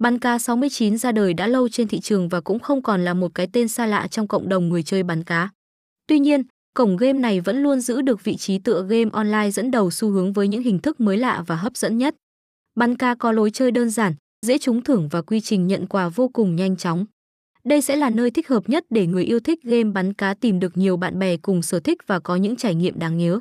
Bắn cá 69 ra đời đã lâu trên thị trường và cũng không còn là một cái tên xa lạ trong cộng đồng người chơi bắn cá. Tuy nhiên, cổng game này vẫn luôn giữ được vị trí tựa game online dẫn đầu xu hướng với những hình thức mới lạ và hấp dẫn nhất. Bắn cá có lối chơi đơn giản, dễ trúng thưởng và quy trình nhận quà vô cùng nhanh chóng. Đây sẽ là nơi thích hợp nhất để người yêu thích game bắn cá tìm được nhiều bạn bè cùng sở thích và có những trải nghiệm đáng nhớ.